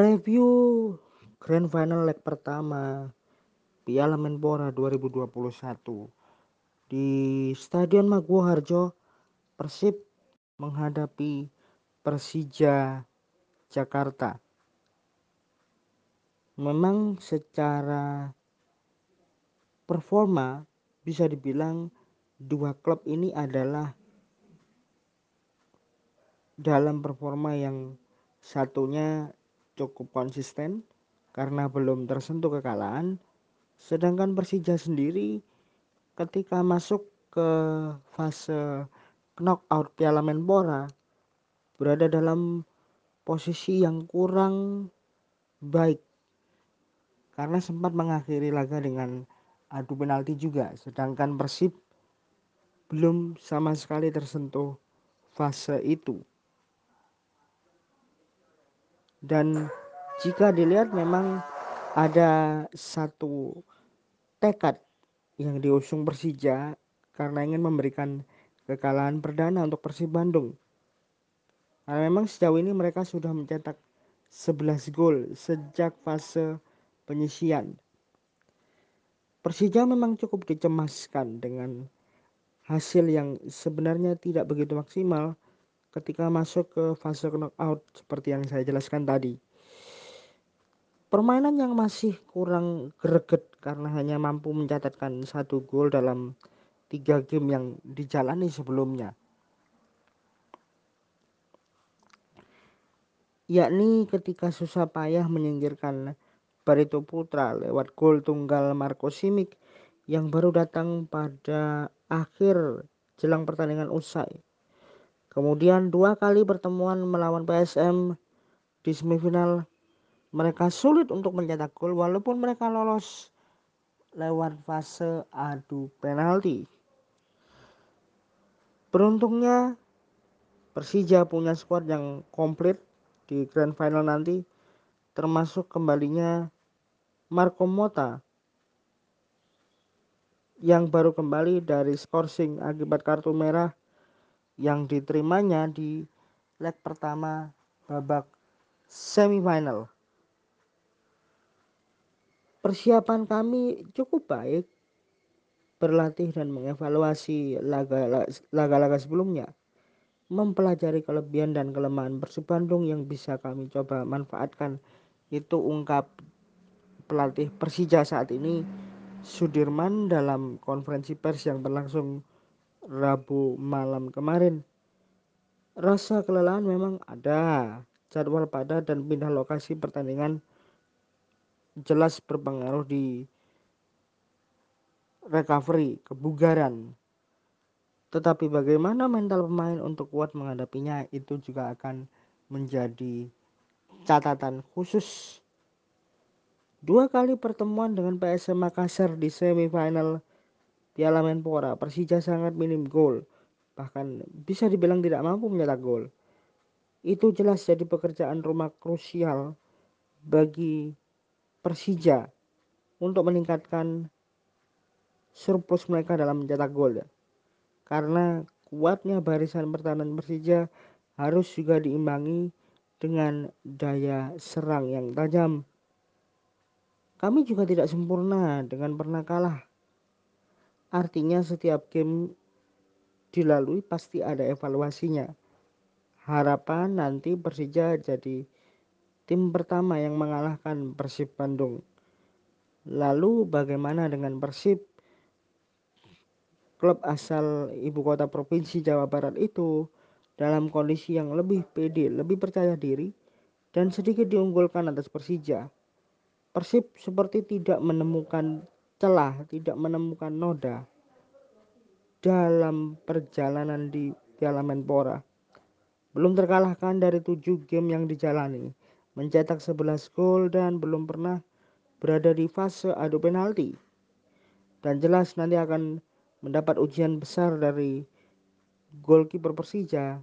Preview Grand Final leg pertama Piala Menpora 2021 di Stadion Maguwo Harjo Persib menghadapi Persija Jakarta. Memang secara performa bisa dibilang dua klub ini adalah dalam performa yang satunya cukup konsisten karena belum tersentuh kekalahan. Sedangkan Persija sendiri ketika masuk ke fase knockout Piala Menpora berada dalam posisi yang kurang baik karena sempat mengakhiri laga dengan adu penalti juga. Sedangkan Persib belum sama sekali tersentuh fase itu dan jika dilihat memang ada satu tekad yang diusung Persija karena ingin memberikan kekalahan perdana untuk Persib Bandung. Karena memang sejauh ini mereka sudah mencetak 11 gol sejak fase penyisian. Persija memang cukup dicemaskan dengan hasil yang sebenarnya tidak begitu maksimal ketika masuk ke fase knockout seperti yang saya jelaskan tadi. Permainan yang masih kurang greget karena hanya mampu mencatatkan satu gol dalam tiga game yang dijalani sebelumnya. Yakni ketika susah payah menyingkirkan Barito Putra lewat gol tunggal Marco Simic yang baru datang pada akhir jelang pertandingan usai. Kemudian dua kali pertemuan melawan PSM di semifinal mereka sulit untuk mencetak gol walaupun mereka lolos lewat fase adu penalti. Beruntungnya Persija punya skuad yang komplit di grand final nanti termasuk kembalinya Marco Mota yang baru kembali dari skorsing akibat kartu merah yang diterimanya di leg pertama babak semifinal. Persiapan kami cukup baik berlatih dan mengevaluasi laga-laga sebelumnya, mempelajari kelebihan dan kelemahan Persib Bandung yang bisa kami coba manfaatkan. Itu ungkap pelatih Persija saat ini Sudirman dalam konferensi pers yang berlangsung Rabu malam kemarin. Rasa kelelahan memang ada. Jadwal padat dan pindah lokasi pertandingan jelas berpengaruh di recovery, kebugaran. Tetapi bagaimana mental pemain untuk kuat menghadapinya itu juga akan menjadi catatan khusus. Dua kali pertemuan dengan PSM Makassar di semifinal Piala Menpora, Persija sangat minim gol, bahkan bisa dibilang tidak mampu mencetak gol. Itu jelas jadi pekerjaan rumah krusial bagi Persija untuk meningkatkan surplus mereka dalam mencetak gol. Karena kuatnya barisan pertahanan Persija harus juga diimbangi dengan daya serang yang tajam. Kami juga tidak sempurna dengan pernah kalah Artinya setiap game dilalui pasti ada evaluasinya. Harapan nanti Persija jadi tim pertama yang mengalahkan Persib Bandung. Lalu bagaimana dengan Persib? Klub asal ibu kota provinsi Jawa Barat itu dalam kondisi yang lebih pede, lebih percaya diri dan sedikit diunggulkan atas Persija. Persib seperti tidak menemukan celah, tidak menemukan noda dalam perjalanan di Piala Menpora. Belum terkalahkan dari tujuh game yang dijalani, mencetak 11 gol dan belum pernah berada di fase adu penalti. Dan jelas nanti akan mendapat ujian besar dari goalkeeper Persija,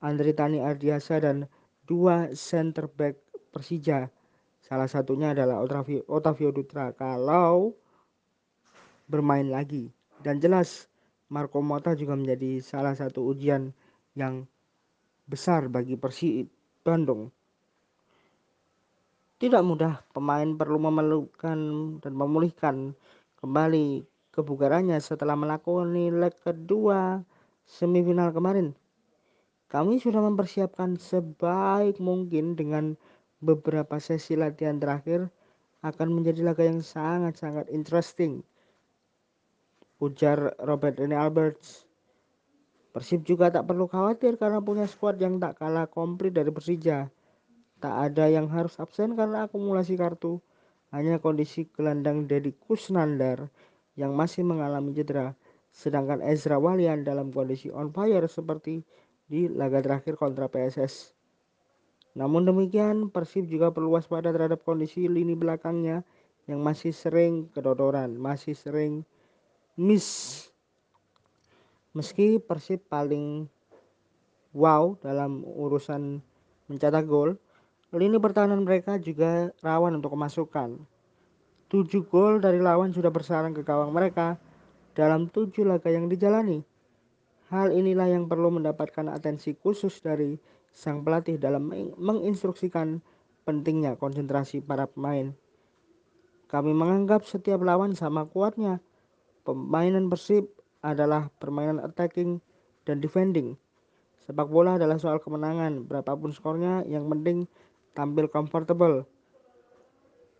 Andri Tani Ardiasa dan dua center back Persija. Salah satunya adalah Otavio Dutra. Kalau bermain lagi. Dan jelas Marco Mota juga menjadi salah satu ujian yang besar bagi Persib Bandung. tidak mudah pemain perlu memerlukan dan memulihkan kembali kebugarannya setelah melakoni leg kedua semifinal kemarin kami sudah mempersiapkan sebaik mungkin dengan beberapa sesi latihan terakhir akan menjadi laga yang sangat-sangat interesting ujar Robert Rene Alberts Persib juga tak perlu khawatir karena punya skuad yang tak kalah komplit dari Persija. Tak ada yang harus absen karena akumulasi kartu. Hanya kondisi gelandang Deddy Kusnandar yang masih mengalami cedera. Sedangkan Ezra Walian dalam kondisi on fire seperti di laga terakhir kontra PSS. Namun demikian, Persib juga perlu waspada terhadap kondisi lini belakangnya yang masih sering kedodoran, masih sering miss meski Persib paling wow dalam urusan mencetak gol, lini pertahanan mereka juga rawan untuk kemasukan. 7 gol dari lawan sudah bersarang ke gawang mereka dalam 7 laga yang dijalani. Hal inilah yang perlu mendapatkan atensi khusus dari sang pelatih dalam menginstruksikan pentingnya konsentrasi para pemain. Kami menganggap setiap lawan sama kuatnya. Pemainan Persib adalah permainan attacking dan defending. Sepak bola adalah soal kemenangan, berapapun skornya, yang penting tampil comfortable.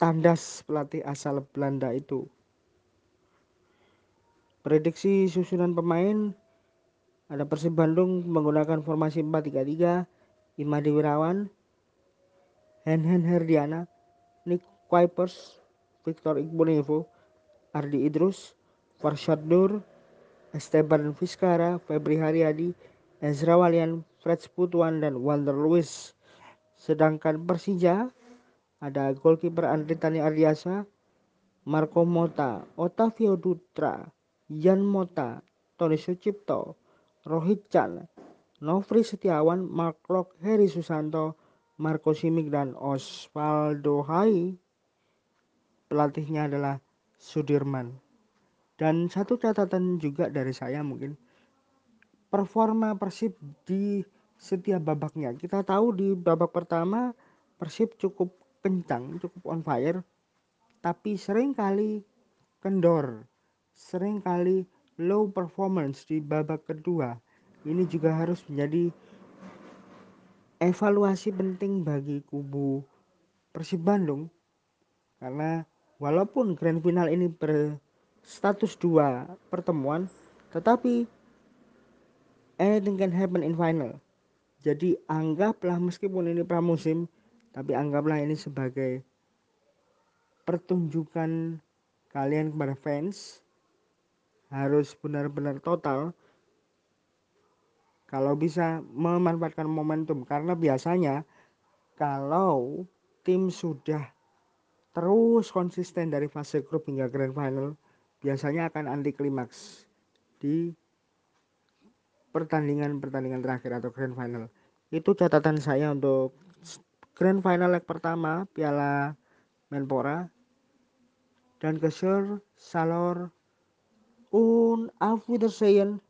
Tandas pelatih asal Belanda itu. Prediksi susunan pemain ada Persib Bandung menggunakan formasi 4-3-3, Imadi Wirawan, Henhen Herdiana, Nick Kuipers, Victor Iqbal Ardi Idrus, Farshad Nur, Esteban Vizcara, Febri Haryadi, Ezra Walian, Fred Putuan, dan Wander Lewis. Sedangkan Persija ada goalkeeper Andri Tani Ardiasa, Marco Mota, Otavio Dutra, Yan Mota, Tony Sucipto, Rohit Chan, Novri Setiawan, Mark Lok, Heri Susanto, Marco Simic, dan Osvaldo Hai. Pelatihnya adalah Sudirman. Dan satu catatan juga dari saya mungkin performa Persib di setiap babaknya. Kita tahu di babak pertama Persib cukup kencang, cukup on fire, tapi sering kali kendor, sering kali low performance di babak kedua. Ini juga harus menjadi evaluasi penting bagi kubu Persib Bandung karena walaupun grand final ini ber status dua pertemuan tetapi anything can happen in final. Jadi anggaplah meskipun ini pramusim tapi anggaplah ini sebagai pertunjukan kalian kepada fans harus benar-benar total. Kalau bisa memanfaatkan momentum karena biasanya kalau tim sudah terus konsisten dari fase grup hingga grand final biasanya akan anti klimaks di pertandingan-pertandingan terakhir atau grand final. Itu catatan saya untuk grand final leg pertama Piala Menpora dan Kesur Salor Un Auf Wiedersehen